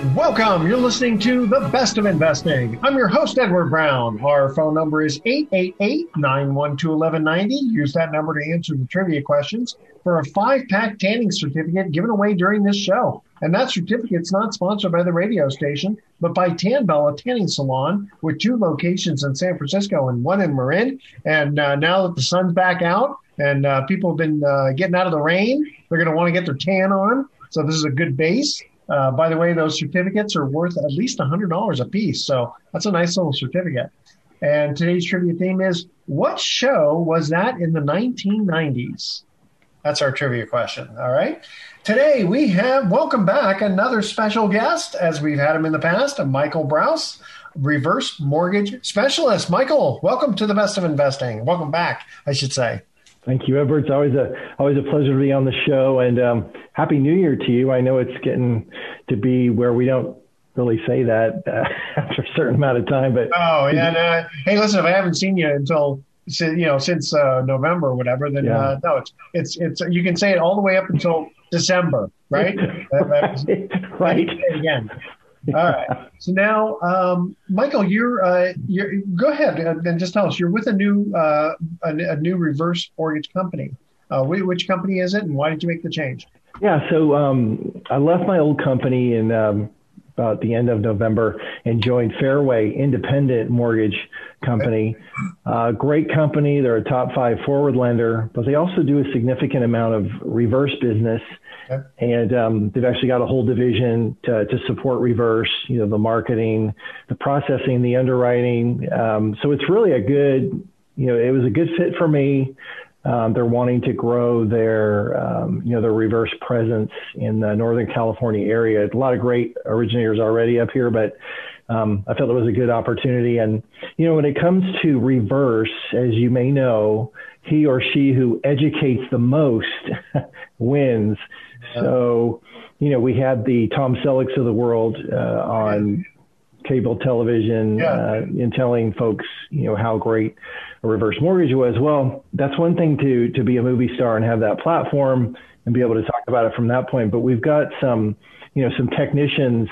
Welcome. You're listening to The Best of Investing. I'm your host, Edward Brown. Our phone number is 888 912 1190. Use that number to answer the trivia questions for a five pack tanning certificate given away during this show. And that certificate's not sponsored by the radio station, but by Tanbell, a tanning salon with two locations in San Francisco and one in Marin. And uh, now that the sun's back out and uh, people have been uh, getting out of the rain, they're going to want to get their tan on. So this is a good base. Uh, by the way, those certificates are worth at least $100 a piece. So that's a nice little certificate. And today's trivia theme is what show was that in the 1990s? That's our trivia question. All right. Today we have, welcome back, another special guest, as we've had him in the past, Michael Brouse, reverse mortgage specialist. Michael, welcome to the best of investing. Welcome back, I should say. Thank you, Edward. It's always a always a pleasure to be on the show, and um, happy New Year to you. I know it's getting to be where we don't really say that uh, after a certain amount of time, but oh yeah. No, hey, listen, if I haven't seen you until you know since uh, November or whatever, then yeah. uh, no, it's it's it's you can say it all the way up until December, right? right. Again. All right. So now, um, Michael, you're, uh, you're go ahead and just tell us. You're with a new uh, a, a, new reverse mortgage company. Uh, which company is it, and why did you make the change? Yeah. So um, I left my old company and um, about the end of November and joined Fairway Independent Mortgage Company. Uh, great company. They're a top five forward lender, but they also do a significant amount of reverse business and um, they've actually got a whole division to, to, support reverse, you know, the marketing, the processing, the underwriting. Um, so it's really a good, you know, it was a good fit for me. Um, they're wanting to grow their, um, you know, their reverse presence in the Northern California area. A lot of great originators already up here, but um, I felt it was a good opportunity. And, you know, when it comes to reverse, as you may know, he or she who educates the most wins. So, you know, we had the Tom Sellecks of the world uh, on cable television yeah. uh, in telling folks, you know, how great a reverse mortgage was. Well, that's one thing to to be a movie star and have that platform and be able to talk about it from that point. But we've got some, you know, some technicians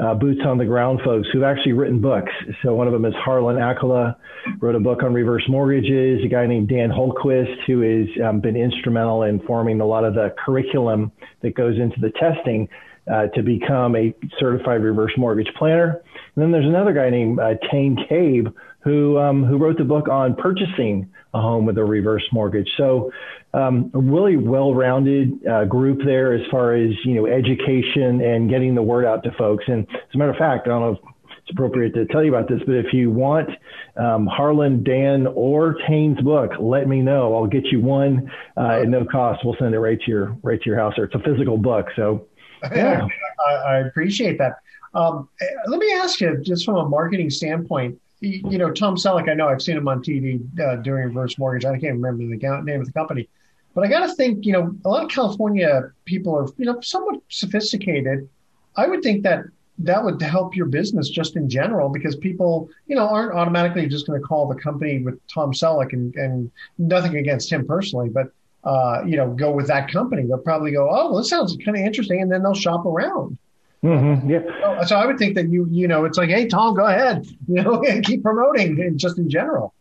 uh, boots on the ground folks who've actually written books. So one of them is Harlan Accola, wrote a book on reverse mortgages. A guy named Dan Hultquist, who has um, been instrumental in forming a lot of the curriculum that goes into the testing uh, to become a certified reverse mortgage planner. And then there's another guy named uh, Tane Cabe who um, who wrote the book on purchasing a home with a reverse mortgage. So um, a really well-rounded uh, group there as far as you know education and getting the word out to folks. And as a matter of fact, I don't know if it's appropriate to tell you about this, but if you want um, Harlan, Dan, or Tane's book, let me know. I'll get you one uh, at no cost. We'll send it right to your right to your house. Or it's a physical book, so yeah, I, I appreciate that. Um, let me ask you, just from a marketing standpoint, you know, Tom Selleck, I know I've seen him on TV uh, doing reverse mortgage. I can't remember the name of the company, but I got to think, you know, a lot of California people are, you know, somewhat sophisticated. I would think that that would help your business just in general because people, you know, aren't automatically just going to call the company with Tom Selleck and, and nothing against him personally, but, uh, you know, go with that company. They'll probably go, oh, well, this sounds kind of interesting. And then they'll shop around. Mm-hmm. Yeah. So I would think that you, you know, it's like, hey, Tom, go ahead, you know, keep promoting just in general.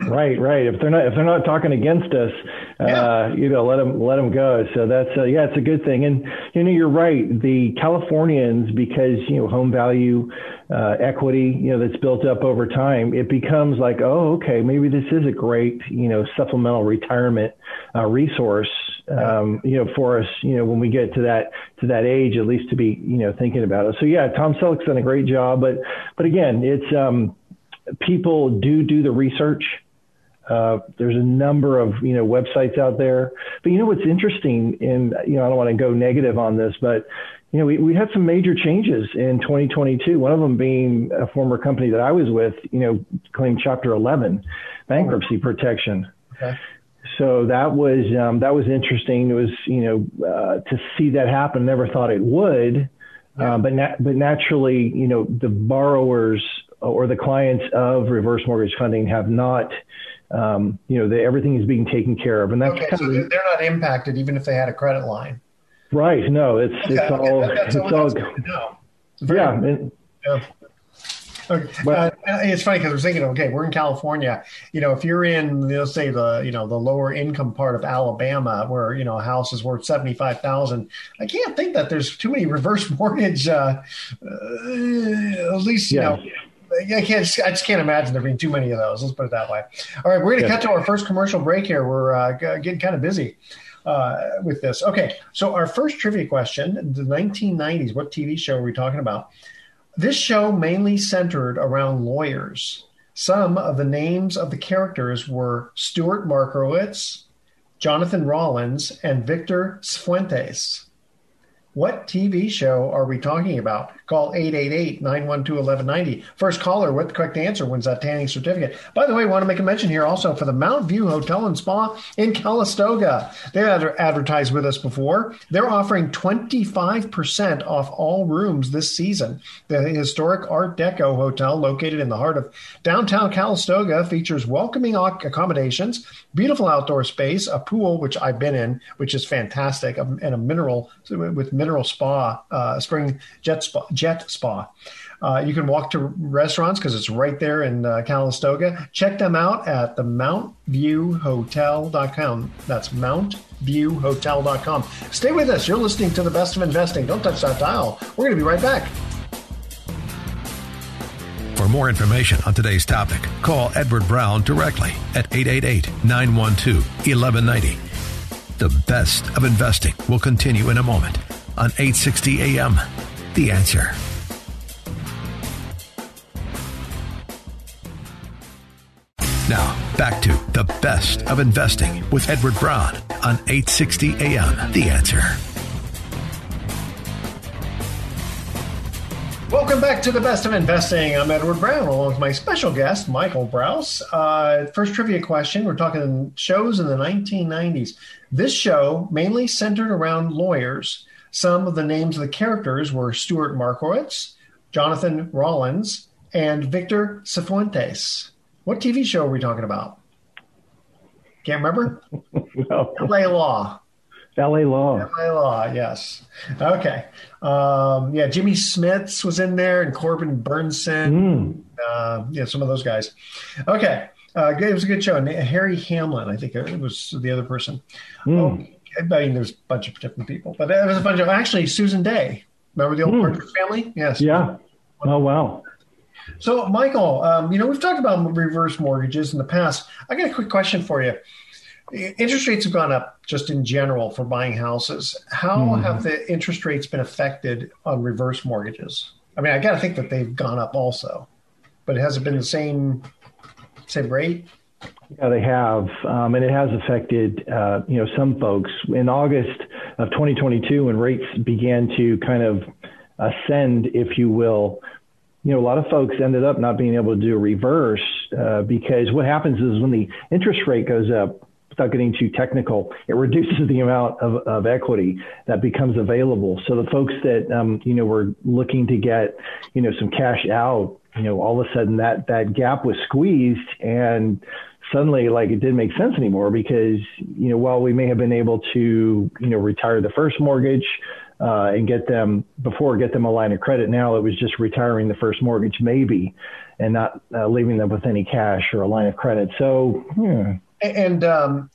Right, right. If they're not if they're not talking against us, yeah. uh, you know, let them let them go. So that's uh, yeah, it's a good thing. And you know, you're right. The Californians, because you know, home value uh, equity, you know, that's built up over time, it becomes like, oh, okay, maybe this is a great, you know, supplemental retirement uh, resource, um, you know, for us, you know, when we get to that to that age, at least to be, you know, thinking about it. So yeah, Tom Selleck's done a great job, but but again, it's um, people do do the research. Uh, there's a number of you know websites out there, but you know what's interesting, and you know I don't want to go negative on this, but you know, we, we had some major changes in 2022. One of them being a former company that I was with, you know, claimed Chapter 11 bankruptcy protection. Okay. So that was um, that was interesting. It was you know uh, to see that happen. Never thought it would, yeah. uh, but na- but naturally, you know, the borrowers or the clients of reverse mortgage funding have not. Um, you know, they, everything is being taken care of, and that's okay, kind so of, they're not impacted even if they had a credit line. Right. No, it's okay, it's all that, it's all. Yeah. And, yeah. Okay. But, uh, it's funny because we're thinking, okay, we're in California. You know, if you're in, let's say the you know the lower income part of Alabama, where you know a house is worth seventy five thousand, I can't think that there's too many reverse mortgage. Uh, uh, at least you yeah. know. I can't. I just can't imagine there being too many of those. Let's put it that way. All right, we're going to yeah. cut to our first commercial break here. We're uh, getting kind of busy uh, with this. Okay, so our first trivia question: the 1990s. What TV show are we talking about? This show mainly centered around lawyers. Some of the names of the characters were Stuart Markowitz, Jonathan Rollins, and Victor Sifuentes. What TV show are we talking about? Call 888-912-1190. First caller with the correct answer wins that tanning certificate. By the way, I want to make a mention here also for the Mount View Hotel and Spa in Calistoga. They ad- advertised with us before. They're offering 25% off all rooms this season. The historic Art Deco hotel located in the heart of downtown Calistoga features welcoming accommodations, beautiful outdoor space, a pool, which I've been in, which is fantastic, and a mineral with mineral spa, uh, spring jet spa. Jet spa. Uh, you can walk to restaurants because it's right there in uh, Calistoga. Check them out at the mountviewhotel.com. That's mountviewhotel.com. Stay with us. You're listening to the best of investing. Don't touch that dial. We're going to be right back. For more information on today's topic, call Edward Brown directly at 888 912 1190. The best of investing will continue in a moment on 860 AM. The answer. Now, back to the best of investing with Edward Brown on 860 AM. The answer. Welcome back to the best of investing. I'm Edward Brown, along with my special guest, Michael Brouse. Uh, first trivia question: We're talking shows in the 1990s. This show mainly centered around lawyers some of the names of the characters were Stuart Markowitz, Jonathan Rollins, and Victor Sifuentes. What TV show are we talking about? Can't remember? no. LA Law. LA Law. LA Law, yes. Okay. Um, yeah, Jimmy Smits was in there and Corbin Bernsen. Mm. Uh, yeah, some of those guys. Okay. Uh, it was a good show. Harry Hamlin, I think it was the other person. Mm. Oh, I mean, there's a bunch of different people, but there was a bunch of actually Susan Dey. Remember the old. Partridge family? Yes. Yeah. Oh wow. So, Michael, um, you know we've talked about reverse mortgages in the past. I got a quick question for you. Interest rates have gone up just in general for buying houses. How mm. have the interest rates been affected on reverse mortgages? I mean, I got to think that they've gone up also, but has it been the same same rate? Yeah, they have, um, and it has affected uh, you know some folks. In August of 2022, when rates began to kind of ascend, if you will, you know a lot of folks ended up not being able to do a reverse uh, because what happens is when the interest rate goes up, without getting too technical, it reduces the amount of, of equity that becomes available. So the folks that um, you know were looking to get you know some cash out, you know all of a sudden that that gap was squeezed and suddenly like it didn't make sense anymore because you know while we may have been able to you know retire the first mortgage uh, and get them before get them a line of credit now it was just retiring the first mortgage maybe and not uh, leaving them with any cash or a line of credit so yeah. and um,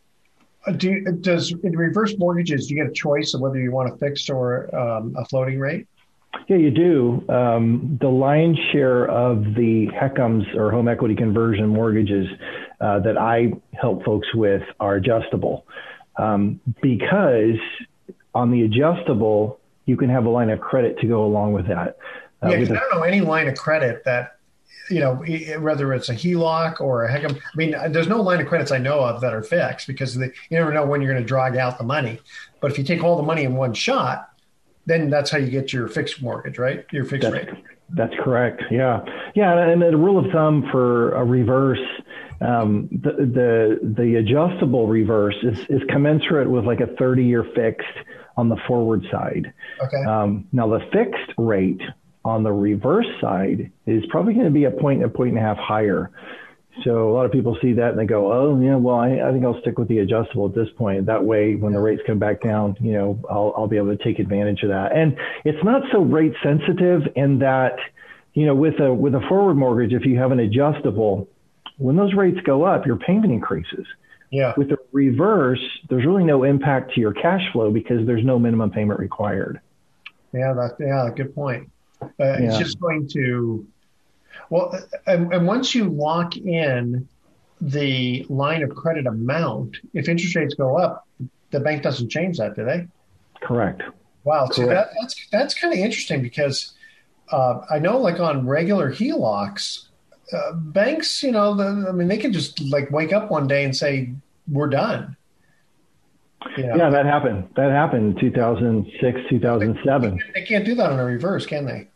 do does in reverse mortgages do you get a choice of whether you want a fixed or um, a floating rate yeah, you do. Um, the lion's share of the HECMs or home equity conversion mortgages uh, that I help folks with are adjustable um, because on the adjustable, you can have a line of credit to go along with that. Uh, yeah, with I don't know any line of credit that, you know, whether it's a HELOC or a HECM. I mean, there's no line of credits I know of that are fixed because you never know when you're going to drag out the money. But if you take all the money in one shot, then that's how you get your fixed mortgage, right? Your fixed that's, rate. That's correct. Yeah, yeah. And the rule of thumb for a reverse, um, the, the the adjustable reverse is is commensurate with like a 30 year fixed on the forward side. Okay. Um, now the fixed rate on the reverse side is probably going to be a point, a point and a half higher. So a lot of people see that and they go, oh yeah, well I, I think I'll stick with the adjustable at this point. That way, when the rates come back down, you know, I'll I'll be able to take advantage of that. And it's not so rate sensitive in that, you know, with a with a forward mortgage, if you have an adjustable, when those rates go up, your payment increases. Yeah. With the reverse, there's really no impact to your cash flow because there's no minimum payment required. Yeah, that yeah, good point. Uh, yeah. It's just going to well, and, and once you lock in the line of credit amount, if interest rates go up, the bank doesn't change that, do they? Correct. Wow, Correct. so that, that's that's kind of interesting because uh, I know, like on regular HELOCs, uh, banks, you know, the, I mean, they can just like wake up one day and say, "We're done." Know? Yeah, that happened. That happened in 2006, 2007. They, they can't do that on a reverse, can they?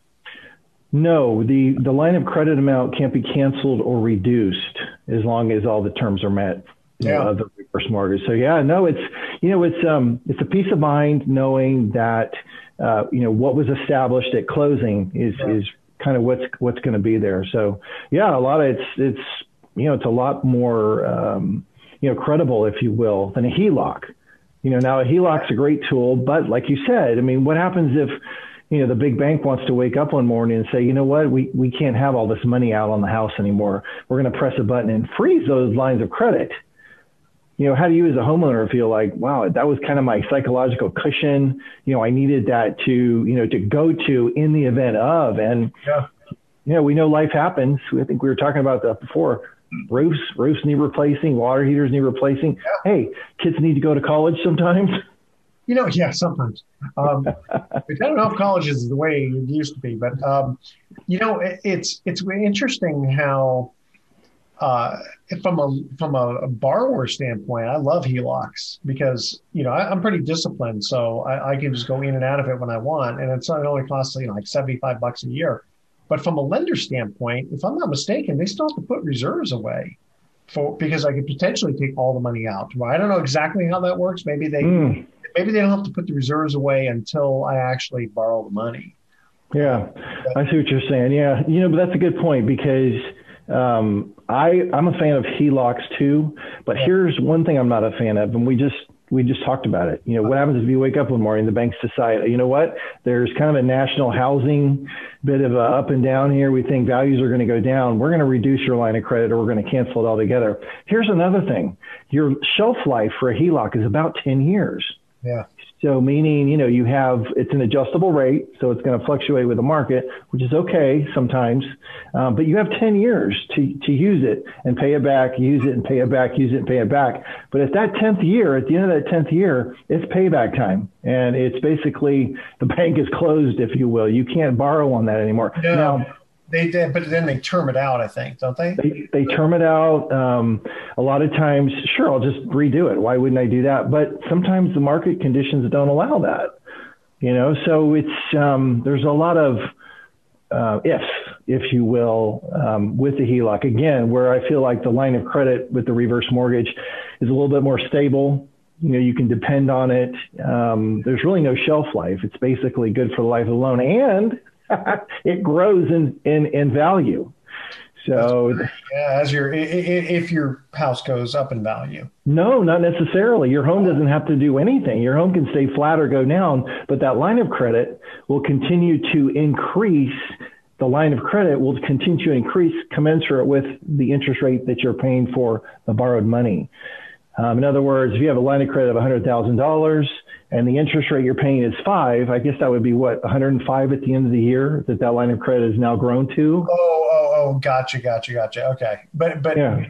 No, the, the line of credit amount can't be canceled or reduced as long as all the terms are met. Yeah. Of the reverse mortgage. So yeah, no, it's you know it's um it's a peace of mind knowing that uh, you know what was established at closing is yeah. is kind of what's what's going to be there. So yeah, a lot of it's it's you know it's a lot more um, you know credible, if you will, than a HELOC. You know now a HELOC's a great tool, but like you said, I mean, what happens if you know, the big bank wants to wake up one morning and say, you know what, we, we can't have all this money out on the house anymore. We're going to press a button and freeze those lines of credit. You know, how do you as a homeowner feel like, wow, that was kind of my psychological cushion. You know, I needed that to, you know, to go to in the event of, and, yeah. you know, we know life happens. I think we were talking about that before. Roofs, roofs need replacing, water heaters need replacing. Yeah. Hey, kids need to go to college sometimes. You know, yeah, sometimes. Um, I don't know if college is the way it used to be, but um, you know, it, it's it's interesting how uh, from a from a, borrower standpoint, I love HELOCs because you know I, am pretty disciplined, so I, I, can just go in and out of it when I want, and it's not, it only costs you know like seventy five bucks a year. But from a lender standpoint, if I'm not mistaken, they still have to put reserves away for because I could potentially take all the money out. Well, I don't know exactly how that works. Maybe they mm maybe they don't have to put the reserves away until I actually borrow the money. Yeah, I see what you're saying. Yeah, you know, but that's a good point because um, I I'm a fan of HELOCs too. But here's one thing I'm not a fan of, and we just we just talked about it. You know, what happens if you wake up one morning, the banks decide, you know what, there's kind of a national housing bit of a up and down here. We think values are going to go down. We're going to reduce your line of credit or we're going to cancel it altogether. Here's another thing. Your shelf life for a HELOC is about 10 years. Yeah. So meaning, you know, you have it's an adjustable rate, so it's going to fluctuate with the market, which is okay sometimes. Um, but you have 10 years to to use it and pay it back, use it and pay it back, use it and pay it back. But at that 10th year, at the end of that 10th year, it's payback time, and it's basically the bank is closed, if you will. You can't borrow on that anymore. No. Now, they did, but then they term it out, I think, don't they? They, they term it out. Um, a lot of times, sure, I'll just redo it. Why wouldn't I do that? But sometimes the market conditions don't allow that. You know, so it's um, there's a lot of uh, if, if you will, um, with the HELOC. Again, where I feel like the line of credit with the reverse mortgage is a little bit more stable. You know, you can depend on it. Um, there's really no shelf life. It's basically good for the life of the loan, and it grows in, in, in value. So yeah, as your if your house goes up in value. No, not necessarily. Your home doesn't have to do anything. Your home can stay flat or go down, but that line of credit will continue to increase. The line of credit will continue to increase commensurate with the interest rate that you're paying for the borrowed money. Um, in other words, if you have a line of credit of $100,000 and the interest rate you're paying is five, I guess that would be what 105 at the end of the year that that line of credit has now grown to. Oh, oh, oh, gotcha, gotcha, gotcha. Okay, but but yeah.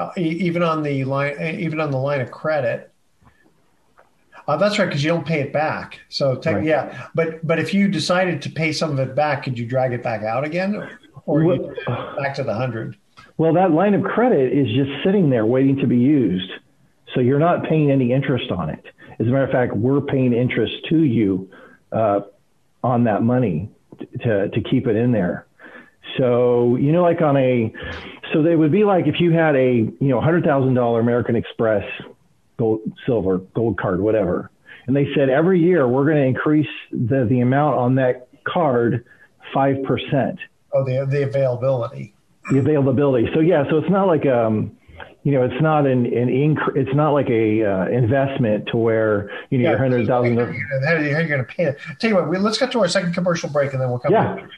um, even on the line, even on the line of credit, uh, that's right because you don't pay it back. So right. yeah, but but if you decided to pay some of it back, could you drag it back out again, or well, back to the hundred? Well, that line of credit is just sitting there waiting to be used. So you're not paying any interest on it. As a matter of fact, we're paying interest to you uh, on that money to to keep it in there. So you know, like on a, so they would be like if you had a you know hundred thousand dollar American Express gold, silver, gold card, whatever, and they said every year we're going to increase the the amount on that card five percent. Oh, the the availability. The availability. So yeah, so it's not like um, you know, it's not an an inc- it's not like a uh, investment to where you know yeah, your hundred thousand. How are you going to pay it? Tell you what, we, let's get to our second commercial break, and then we'll come. Yeah. Back.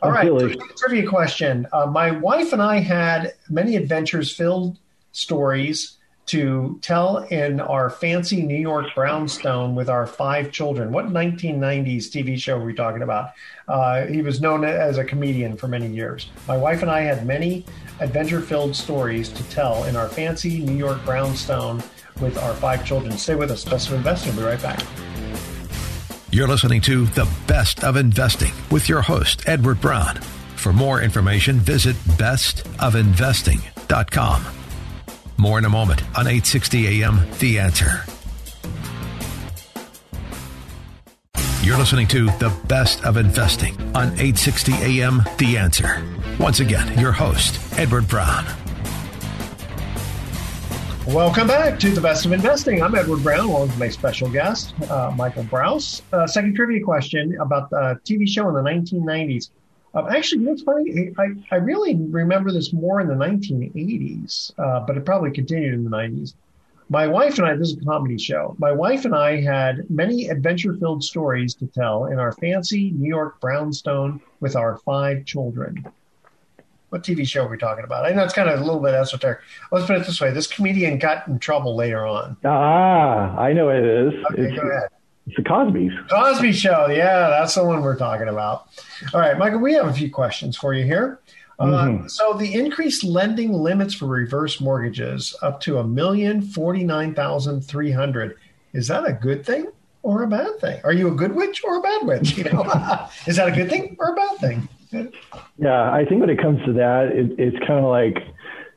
All right, trivia question. Uh, my wife and I had many adventures filled stories to tell in our fancy New York brownstone with our five children. What 1990s TV show are we talking about? Uh, he was known as a comedian for many years. My wife and I had many adventure filled stories to tell in our fancy New York brownstone with our five children. Stay with us. Best of Investing. We'll be right back. You're listening to The Best of Investing with your host, Edward Brown. For more information, visit bestofinvesting.com. More in a moment on 860 AM The Answer. You're listening to The Best of Investing on 860 AM The Answer. Once again, your host, Edward Brown. Welcome back to the best of investing. I'm Edward Brown, along with my special guest, uh, Michael Brouse. Uh, second trivia question about the TV show in the 1990s. Um, actually, you know, funny. I, I really remember this more in the 1980s, uh, but it probably continued in the 90s. My wife and I, this is a comedy show. My wife and I had many adventure filled stories to tell in our fancy New York brownstone with our five children. What TV show are we talking about? I know it's kind of a little bit esoteric. Let's put it this way: this comedian got in trouble later on. Ah, I know it is. Okay, it's, go ahead. It's the Cosby's. Cosby Show. Yeah, that's the one we're talking about. All right, Michael, we have a few questions for you here. Uh, mm-hmm. Uh, so the increased lending limits for reverse mortgages up to a million forty nine thousand three hundred. Is that a good thing or a bad thing? Are you a good witch or a bad witch? You know, is that a good thing or a bad thing? Yeah, I think when it comes to that, it, it's kind of like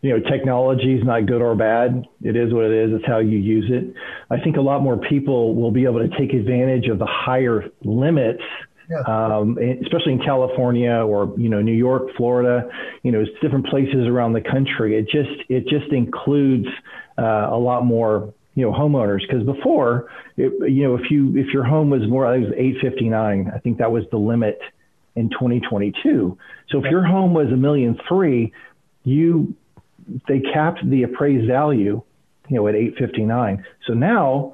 you know, technology is not good or bad. It is what it is. It's how you use it. I think a lot more people will be able to take advantage of the higher limits, yeah. um, especially in California or you know New York, Florida. You know, it's different places around the country. It just it just includes uh, a lot more you know homeowners because before it, you know if you if your home was more I think it was 859 I think that was the limit in 2022 so if your home was a million three you they capped the appraised value, you know, at 859. So now,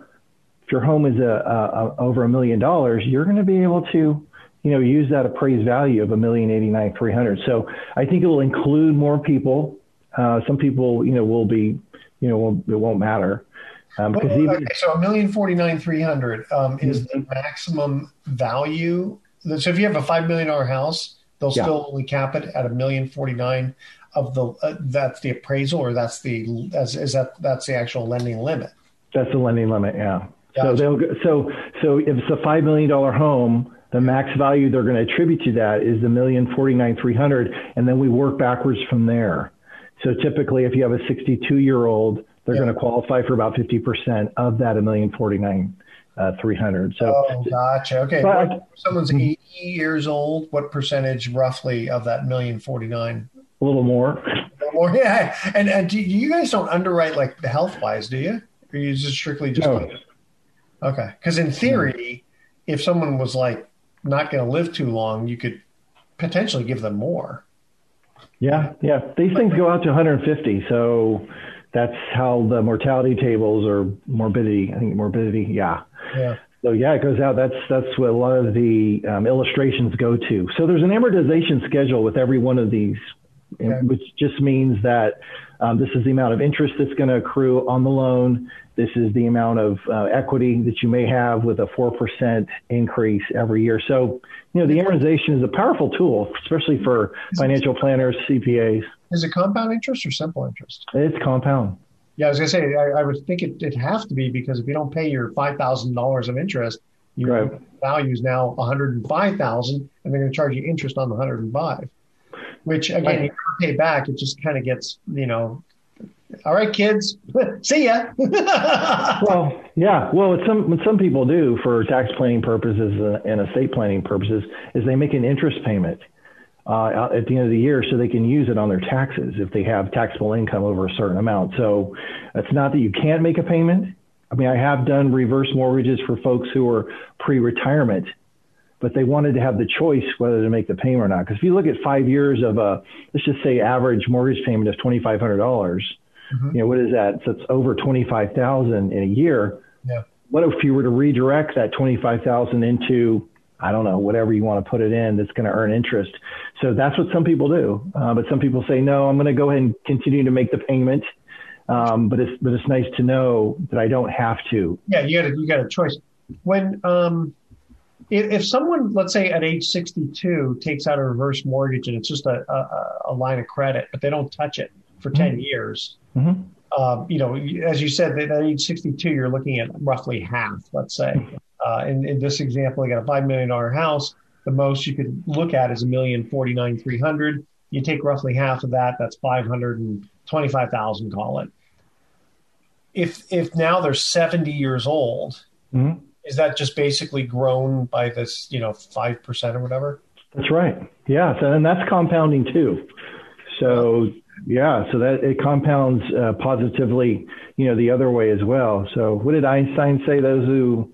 if your home is a, a, a over a million dollars, you're going to be able to, you know, use that appraised value of a million eighty nine three hundred. So I think it will include more people. Uh, some people, you know, will be, you know, it won't matter. Um, well, even, okay, so a million forty nine three hundred um, is mm-hmm. the maximum value. So if you have a five million dollar house, they'll yeah. still only cap it at a million forty nine of the uh, that's the appraisal or that's the as is that that's the actual lending limit. That's the lending limit, yeah. Gotcha. So they'll so so if it's a five million dollar home, the max value they're going to attribute to that is the million forty nine three hundred, and then we work backwards from there. So typically, if you have a sixty two year old, they're yeah. going to qualify for about fifty percent of that a million forty nine uh, 300. So, oh, gotcha. Okay. But, someone's mm-hmm. 80 years old, what percentage roughly of that million 49 a little more. More, yeah. And and do you guys don't underwrite like the health wise, do you? Or you just strictly just no. okay? Because in theory, no. if someone was like not going to live too long, you could potentially give them more. Yeah, yeah. These things go out to 150, so that's how the mortality tables or morbidity. I think morbidity. Yeah. Yeah. So yeah, it goes out. That's that's what a lot of the um, illustrations go to. So there's an amortization schedule with every one of these okay. which just means that um, this is the amount of interest that's going to accrue on the loan. This is the amount of uh, equity that you may have with a 4% increase every year. So, you know, the amortization is a powerful tool, especially for financial planners, CPAs. Is it compound interest or simple interest? It's compound. Yeah, I was going to say, I, I, would think it, it have to be because if you don't pay your $5,000 of interest, your right. value is now 105000 and they're going to charge you interest on the 105 which again, you never pay back. It just kind of gets, you know, All right, kids, see ya. well, yeah. Well, what some what some people do for tax planning purposes and estate planning purposes is they make an interest payment uh, at the end of the year so they can use it on their taxes if they have taxable income over a certain amount. So it's not that you can't make a payment. I mean, I have done reverse mortgages for folks who are pre-retirement, but they wanted to have the choice whether to make the payment or not. Because if you look at five years of a, let's just say average mortgage payment of twenty five hundred dollars, mm-hmm. you know what is that? So it's over twenty five thousand in a year. Yeah. What if you were to redirect that twenty five thousand into I don't know, whatever you want to put it in that's going to earn interest. So that's what some people do. Uh, but some people say, no, I'm going to go ahead and continue to make the payment. Um, but it's, but it's nice to know that I don't have to. Yeah. You got a, you got a choice. When, um, if, if someone, let's say at age 62 takes out a reverse mortgage and it's just a, a, a line of credit, but they don't touch it for mm-hmm. 10 years, mm-hmm. Um, you know, as you said, at age 62, you're looking at roughly half, let's say. Uh, in, in this example, you got a $5 million house. The most you could look at is a million forty nine three hundred. You take roughly half of that, that's 525,000, call it. If, if now they're 70 years old, mm-hmm. Is that just basically grown by this, you know, 5% or whatever? That's right. Yeah. So, and that's compounding too. So, yeah, so that it compounds uh, positively, you know, the other way as well. So, what did Einstein say? Those who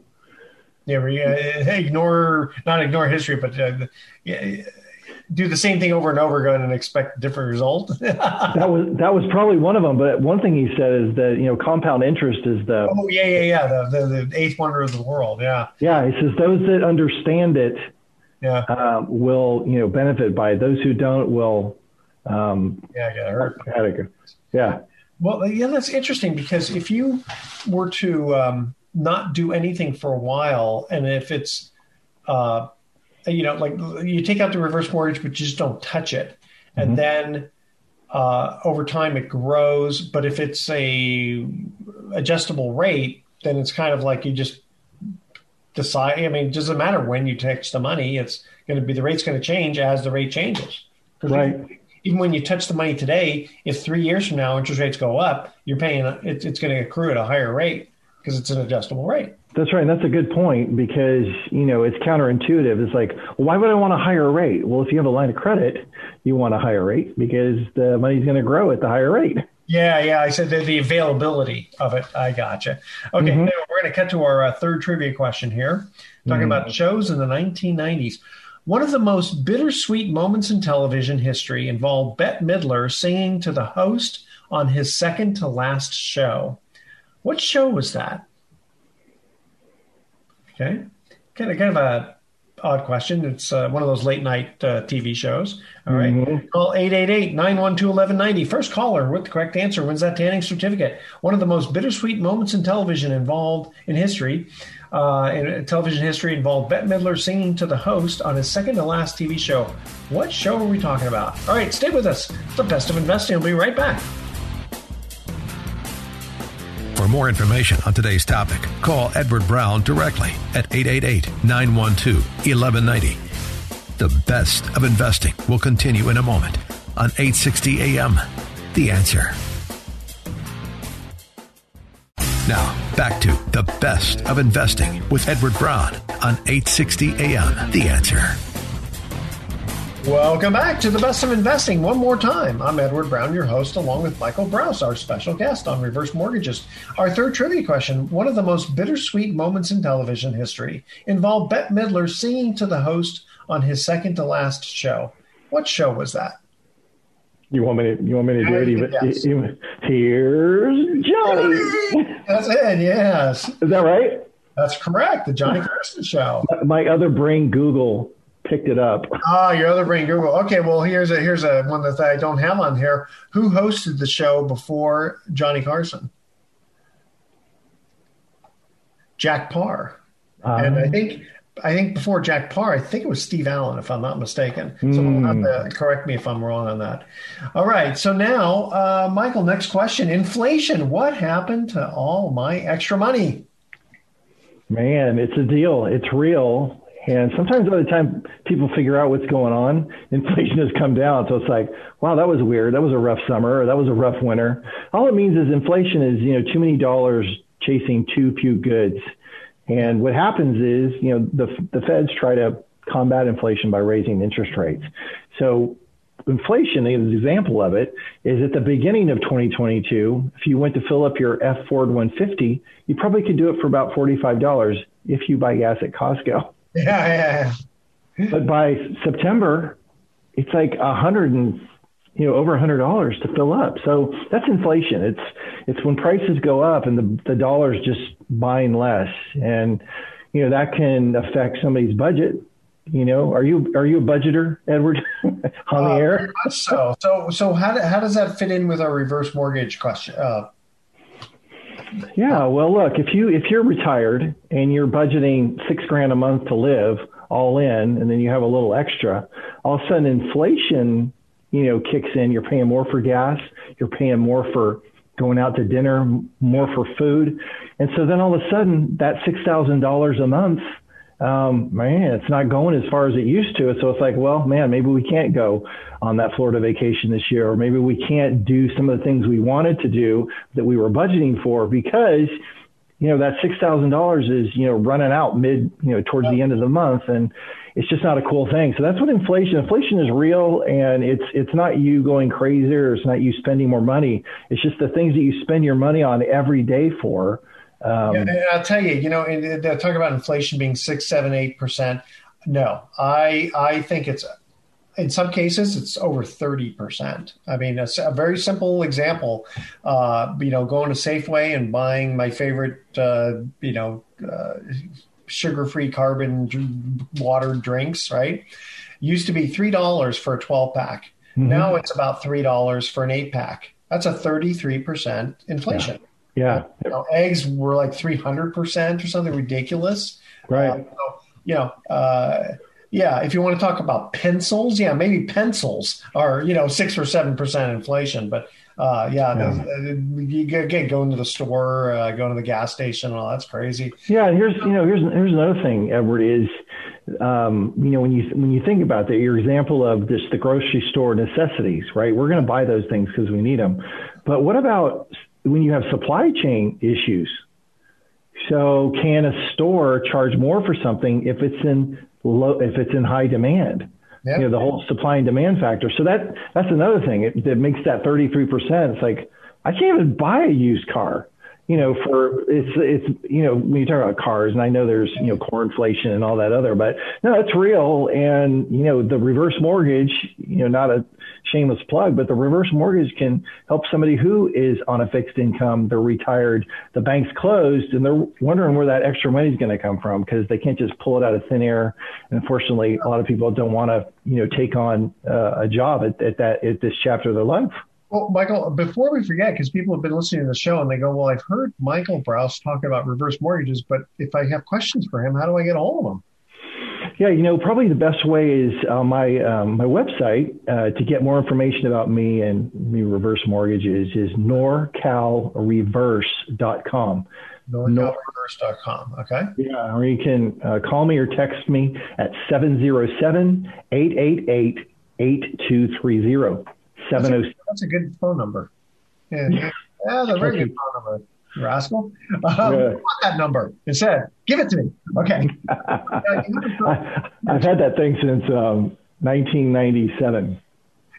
yeah, uh, ignore not ignore history, but uh, do the same thing over and over again and expect a different result. that was that was probably one of them. But one thing he said is that you know compound interest is the oh yeah yeah yeah the, the, the eighth wonder of the world yeah yeah he says those that understand it yeah uh, will you know benefit by it. those who don't will um, yeah get hurt yeah well yeah that's interesting because if you were to um, not do anything for a while, and if it's, uh, you know, like you take out the reverse mortgage, but you just don't touch it, and mm-hmm. then uh, over time it grows. But if it's a adjustable rate, then it's kind of like you just decide. I mean, it doesn't matter when you touch the money; it's going to be the rate's going to change as the rate changes. Right. Even when you touch the money today, if three years from now interest rates go up, you're paying it, it's going to accrue at a higher rate because it's an adjustable rate. That's right. And that's a good point because, you know, it's counterintuitive. It's like, well, why would I want a higher rate? Well, if you have a line of credit, you want a higher rate because the money's going to grow at the higher rate. Yeah, yeah. I said the, the availability of it. I gotcha. Okay, mm-hmm. we're going to cut to our uh, third trivia question here, talking mm-hmm. about shows in the 1990s. One of the most bittersweet moments in television history involved Bette Midler singing to the host on his second to last show. What show was that? Okay, kind of kind of a odd question. It's uh, one of those late night uh, TV shows. All right. mm-hmm. Call 888-912-1190. First caller with the correct answer wins that tanning certificate. One of the most bittersweet moments in television involved in history. Uh, in television history involved Bette Midler singing to the host on his second to last TV show. What show are we talking about? All right, stay with us. The best of investing. We'll be right back. For more information on today's topic, call Edward Brown directly at 888 912 1190. The best of investing will continue in a moment on 860 AM. The answer. Now, back to the best of investing with Edward Brown on 860 AM. The answer. Welcome back to the best of investing one more time. I'm Edward Brown, your host, along with Michael Brouse, our special guest on reverse mortgages. Our third trivia question one of the most bittersweet moments in television history involved Bette Midler singing to the host on his second to last show. What show was that? You want me to? You want me to do it? Even, yes. here's Johnny. That's it. Yes. Is that right? That's correct. The Johnny Carson Show. My other brain Google picked it up. Ah, oh, your other brain Google. Okay, well here's a here's a one that I don't have on here. Who hosted the show before Johnny Carson? Jack Paar. Um, and I think I think before Jack Paar, I think it was Steve Allen, if I'm not mistaken. Someone will have to hmm. correct me if I'm wrong on that. All right. So now, uh, Michael, next question. Inflation. What happened to all my extra money? Man, it's a deal. It's real And sometimes by the time people figure out what's going on, inflation has come down. So it's like, wow, that was weird. That was a rough summer or that was a rough winter. All it means is inflation is, you know, too many dollars chasing too few goods. And what happens is, you know, the, the feds try to combat inflation by raising interest rates. So inflation, an example of it, is at the beginning of 2022, if you went to fill up your F Ford 150, you probably could do it for about $45 if you buy gas at Costco. Yeah, yeah, yeah. But by September, it's like a hundred and you know over a hundred dollars to fill up. So that's inflation. It's it's when prices go up and the the dollar's just buying less, and you know that can affect somebody's budget you know, are you are you a budgeter, Edward, on uh, the air? so, so, so how, do, how does that fit in with our reverse mortgage question? Uh, yeah, well, look, if you if you're retired and you're budgeting six grand a month to live, all in, and then you have a little extra, all of a sudden inflation, you know, kicks in. You're paying more for gas. You're paying more for going out to dinner, more for food, and so then all of a sudden that six thousand dollars a month um, man, it's not going as far as it used to. So it's like, well, man, maybe we can't go on that Florida vacation this year, or maybe we can't do some of the things we wanted to do that we were budgeting for because, you know, that six thousand dollars is, you know, running out mid, you know, towards the end of the month, and it's just not a cool thing. So that's what inflation. Inflation is real, and it's it's not you going crazy, or it's not you spending more money. It's just the things that you spend your money on every day for um, yeah, I'll tell you, you know, they're talking about inflation being six, seven, eight percent. No, I I think it's in some cases it's over 30%. I mean, a, a very simple example, uh, you know, going to Safeway and buying my favorite, uh, you know, uh, sugar-free carbon water drinks, right? Used to be $3 for a 12 pack. Mm-hmm. Now it's about $3 for an eight pack. That's a 33% inflation. Yeah. Yeah. You know, eggs were like 300% or something ridiculous. Right. Um, so, you know, uh, yeah, if you want to talk about pencils, yeah, maybe pencils are, you know, six or 7% inflation. But uh, yeah, yeah. You again, going to the store, uh, going to the gas station, and all that's crazy. Yeah. And here's, you know, here's, here's another thing, Edward, is, um, you know, when you, when you think about that, your example of just the grocery store necessities, right? We're going to buy those things because we need them. But what about when you have supply chain issues. So can a store charge more for something if it's in low, if it's in high demand? Yep. You know, the whole supply and demand factor. So that that's another thing. It, it makes that 33%. It's like, I can't even buy a used car you know, for it's it's you know when you talk about cars, and I know there's you know core inflation and all that other, but no, it's real. And you know the reverse mortgage, you know, not a shameless plug, but the reverse mortgage can help somebody who is on a fixed income, they're retired, the bank's closed, and they're wondering where that extra money is going to come from because they can't just pull it out of thin air. And unfortunately, a lot of people don't want to you know take on uh, a job at, at that at this chapter of their life. Well, Michael, before we forget, because people have been listening to the show and they go, "Well, I've heard Michael Brouse talking about reverse mortgages, but if I have questions for him, how do I get all of them?" Yeah, you know, probably the best way is on my um, my website uh, to get more information about me and me reverse mortgages is norcalreverse.com. NorCalReverse.com. Okay. Yeah, or you can uh, call me or text me at 707 888 8230. That's a, that's a good phone number. Yeah, yeah that's a very good phone number, rascal. Um, yeah. want that number instead. Give it to me. Okay. I've had that thing since um, 1997.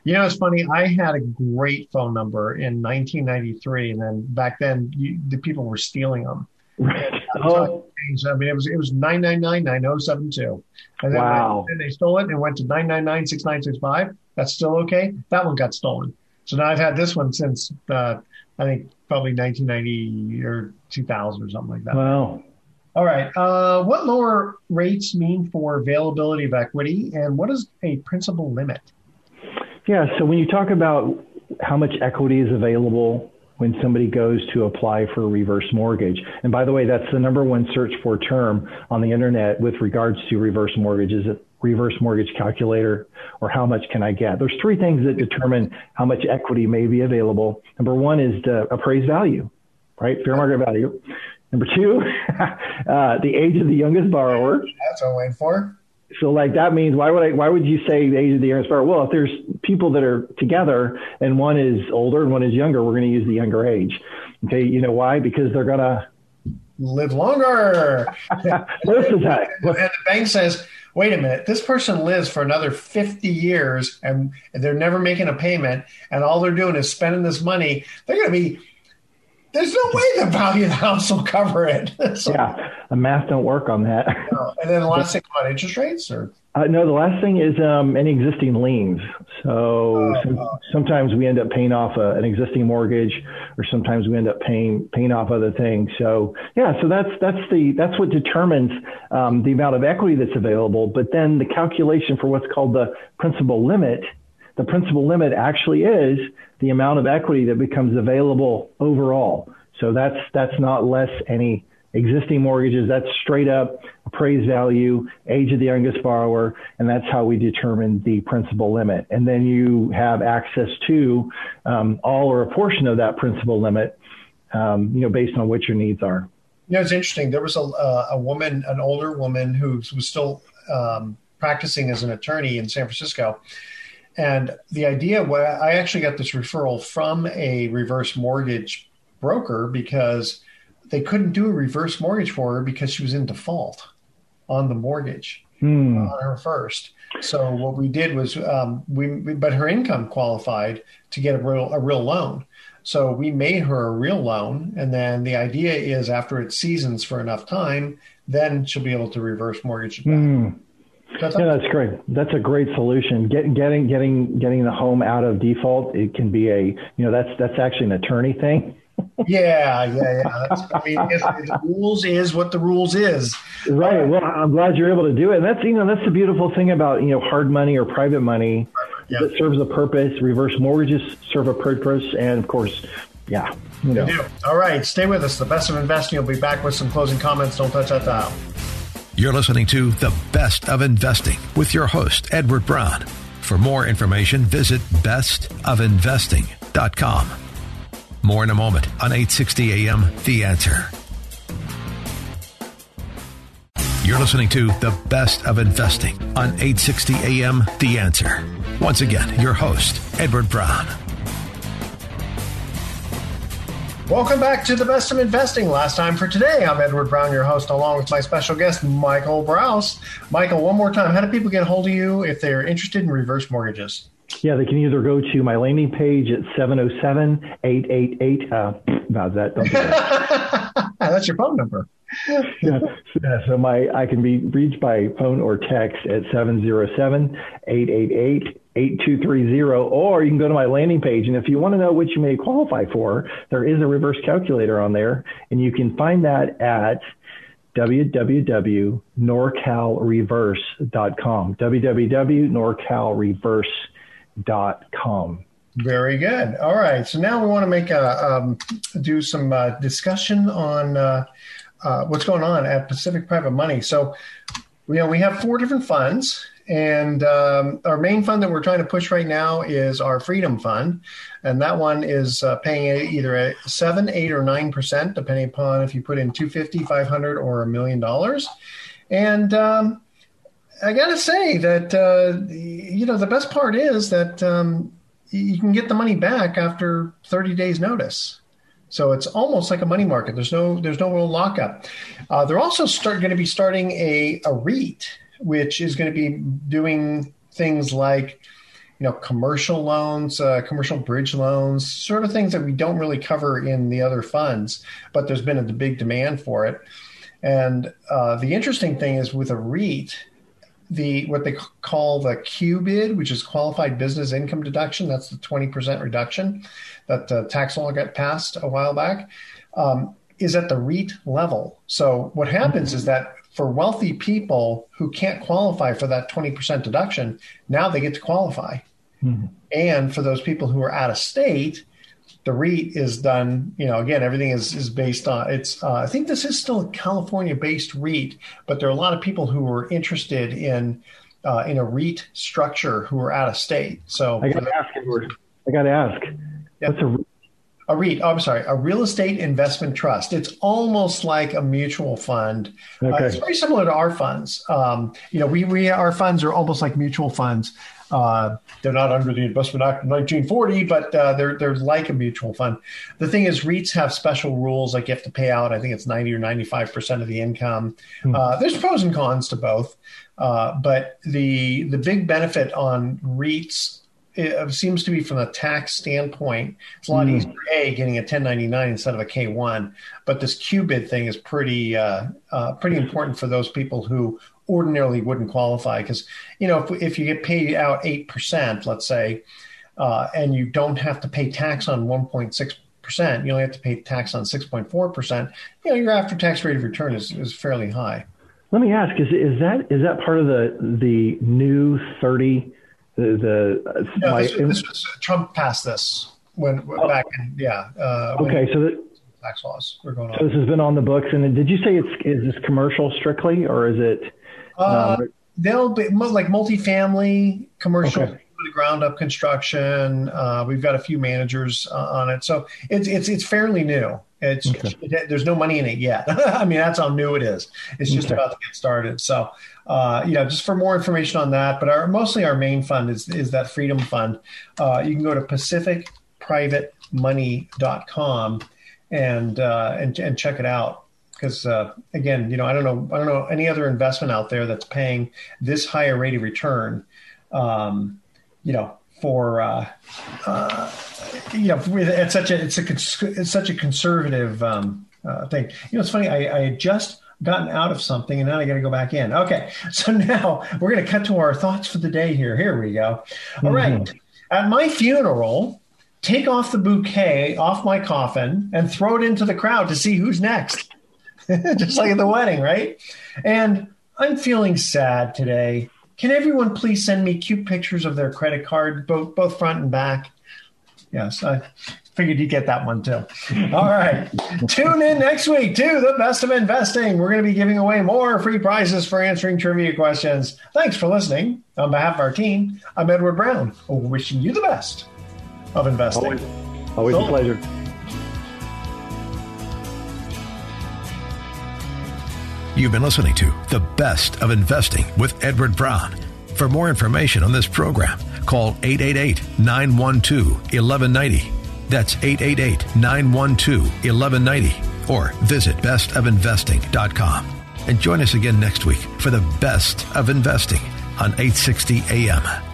You know, it's funny. I had a great phone number in 1993, and then back then, you, the people were stealing them. Right. Oh. I mean, it was it was nine nine nine nine zero oh seven two, and then wow. they, they stole it and went to nine nine nine six nine six five. That's still okay. That one got stolen. So now I've had this one since uh, I think probably 1990 or 2000 or something like that. Wow. All right. Uh, what lower rates mean for availability of equity, and what is a principal limit? Yeah. So when you talk about how much equity is available when somebody goes to apply for a reverse mortgage. And by the way, that's the number one search for term on the internet with regards to reverse mortgages reverse mortgage calculator or how much can I get? There's three things that determine how much equity may be available. Number one is the appraised value, right? Fair market value. Number two, uh, the age of the youngest borrower. That's what I'm waiting for. So like that means why would I why would you say the age of the youngest borrower? Well, if there's people that are together and one is older and one is younger, we're going to use the younger age. Okay, you know why? Because they're gonna live longer. Most of the time. and the bank says, wait a minute, this person lives for another 50 years and they're never making a payment and all they're doing is spending this money. They're going to be there's no way the value of the house will cover it. so, yeah, the math don't work on that. and then the last thing about interest rates, or uh, no, the last thing is um, any existing liens. So uh, some, sometimes we end up paying off a, an existing mortgage, or sometimes we end up paying paying off other things. So yeah, so that's that's the that's what determines um, the amount of equity that's available. But then the calculation for what's called the principal limit the principal limit actually is the amount of equity that becomes available overall. So that's that's not less any existing mortgages. That's straight up appraised value, age of the youngest borrower, and that's how we determine the principal limit. And then you have access to um, all or a portion of that principal limit, um, you know, based on what your needs are. You know, it's interesting. There was a, uh, a woman, an older woman, who was still um, practicing as an attorney in San Francisco and the idea, well, I actually got this referral from a reverse mortgage broker because they couldn't do a reverse mortgage for her because she was in default on the mortgage hmm. on her first. So what we did was um, we, but her income qualified to get a real a real loan. So we made her a real loan, and then the idea is after it seasons for enough time, then she'll be able to reverse mortgage it back. Hmm. That's yeah, that's great. That's a great solution. Get, getting getting getting the home out of default. It can be a you know that's that's actually an attorney thing. Yeah, yeah, yeah. That's, I mean, if, if the rules is what the rules is. Right. Well, I'm glad you're able to do it. And that's you know that's the beautiful thing about you know hard money or private money yeah. that serves a purpose. Reverse mortgages serve a purpose, and of course, yeah. You know. All right, stay with us. The best of investing. You'll be back with some closing comments. Don't touch that dial. You're listening to The Best of Investing with your host, Edward Brown. For more information, visit bestofinvesting.com. More in a moment on 860 AM The Answer. You're listening to The Best of Investing on 860 AM The Answer. Once again, your host, Edward Brown. Welcome back to the best of investing. Last time for today, I'm Edward Brown, your host, along with my special guest, Michael Brouse. Michael, one more time, how do people get a hold of you if they're interested in reverse mortgages? Yeah, they can either go to my landing page at 707 888. Uh, no, that, don't do that. That's your phone number. yeah, so my I can be reached by phone or text at 707 888 8230, or you can go to my landing page. And if you want to know what you may qualify for, there is a reverse calculator on there, and you can find that at www.norcalreverse.com. www.norcalreverse.com. Very good. All right. So now we want to make a um, do some uh, discussion on uh, uh, what's going on at Pacific Private Money. So, you know, we have four different funds. And um, our main fund that we're trying to push right now is our Freedom Fund, and that one is uh, paying either a seven, eight, or nine percent, depending upon if you put in two fifty, five hundred, or a million dollars. And um, I got to say that uh, you know the best part is that um, you can get the money back after 30 days notice. So it's almost like a money market. There's no there's no real lockup. Uh, they're also start going to be starting a a REIT which is going to be doing things like you know commercial loans uh, commercial bridge loans sort of things that we don't really cover in the other funds but there's been a big demand for it and uh, the interesting thing is with a REIT the what they call the QBID, which is qualified business income deduction. That's the 20% reduction that the tax law got passed a while back. Um, is at the REIT level. So what happens is that for wealthy people who can't qualify for that 20% deduction, now they get to qualify. Mm-hmm. And for those people who are out of state, the REIT is done, you know, again, everything is, is based on it's, uh, I think this is still a California based REIT, but there are a lot of people who are interested in, uh, in a REIT structure who are out of state. So I got to ask, Edward, I got to ask, what's a REIT? A REIT. Oh, I'm sorry. A real estate investment trust. It's almost like a mutual fund. Uh, okay. Uh, it's very similar to our funds. Um, you know, we, we our funds are almost like mutual funds. Uh, they're not under the Investment Act of 1940, but uh, they're they're like a mutual fund. The thing is, REITs have special rules, like you have to pay out. I think it's 90 or 95 percent of the income. Hmm. Uh, there's pros and cons to both, uh, but the the big benefit on REITs it seems to be from a tax standpoint, it's a lot mm. easier a getting a 1099 instead of a K1. But this QBID thing is pretty uh, uh, pretty important for those people who ordinarily wouldn't qualify because you know if, if you get paid out eight percent, let's say, uh, and you don't have to pay tax on 1.6 percent, you only have to pay tax on 6.4 percent. You know your after tax rate of return is, is fairly high. Let me ask: Is is that is that part of the the new 30? The, the my, this, this was, Trump passed this when oh, back in yeah. Uh, okay, so that tax laws were going on. So this has been on the books, and did you say it's is this commercial strictly, or is it? Uh, um, they'll be like multifamily, commercial, okay. ground up construction. Uh, we've got a few managers uh, on it, so it's it's it's fairly new. It's okay. it, there's no money in it yet. I mean, that's how new it is. It's just okay. about to get started. So, uh, you know, just for more information on that, but our mostly our main fund is is that Freedom Fund. Uh, you can go to PacificPrivateMoney.com and uh, and and check it out because uh, again, you know, I don't know, I don't know any other investment out there that's paying this higher rate of return. Um, you know, for uh, uh, you know, it's such a it's a it's such a conservative um, uh, thing. You know, it's funny. I, I had just gotten out of something and now I got to go back in. Okay, so now we're going to cut to our thoughts for the day here. Here we go. All mm-hmm. right, at my funeral, take off the bouquet off my coffin and throw it into the crowd to see who's next. just like at the wedding, right? And I'm feeling sad today. Can everyone please send me cute pictures of their credit card, both both front and back? Yes, I figured you'd get that one too. All right. Tune in next week to the best of investing. We're going to be giving away more free prizes for answering trivia questions. Thanks for listening. On behalf of our team, I'm Edward Brown, wishing you the best of investing. Always, always so, a pleasure. You've been listening to The Best of Investing with Edward Brown. For more information on this program, call 888 912 1190. That's 888 912 1190. Or visit bestofinvesting.com. And join us again next week for the best of investing on 860 AM.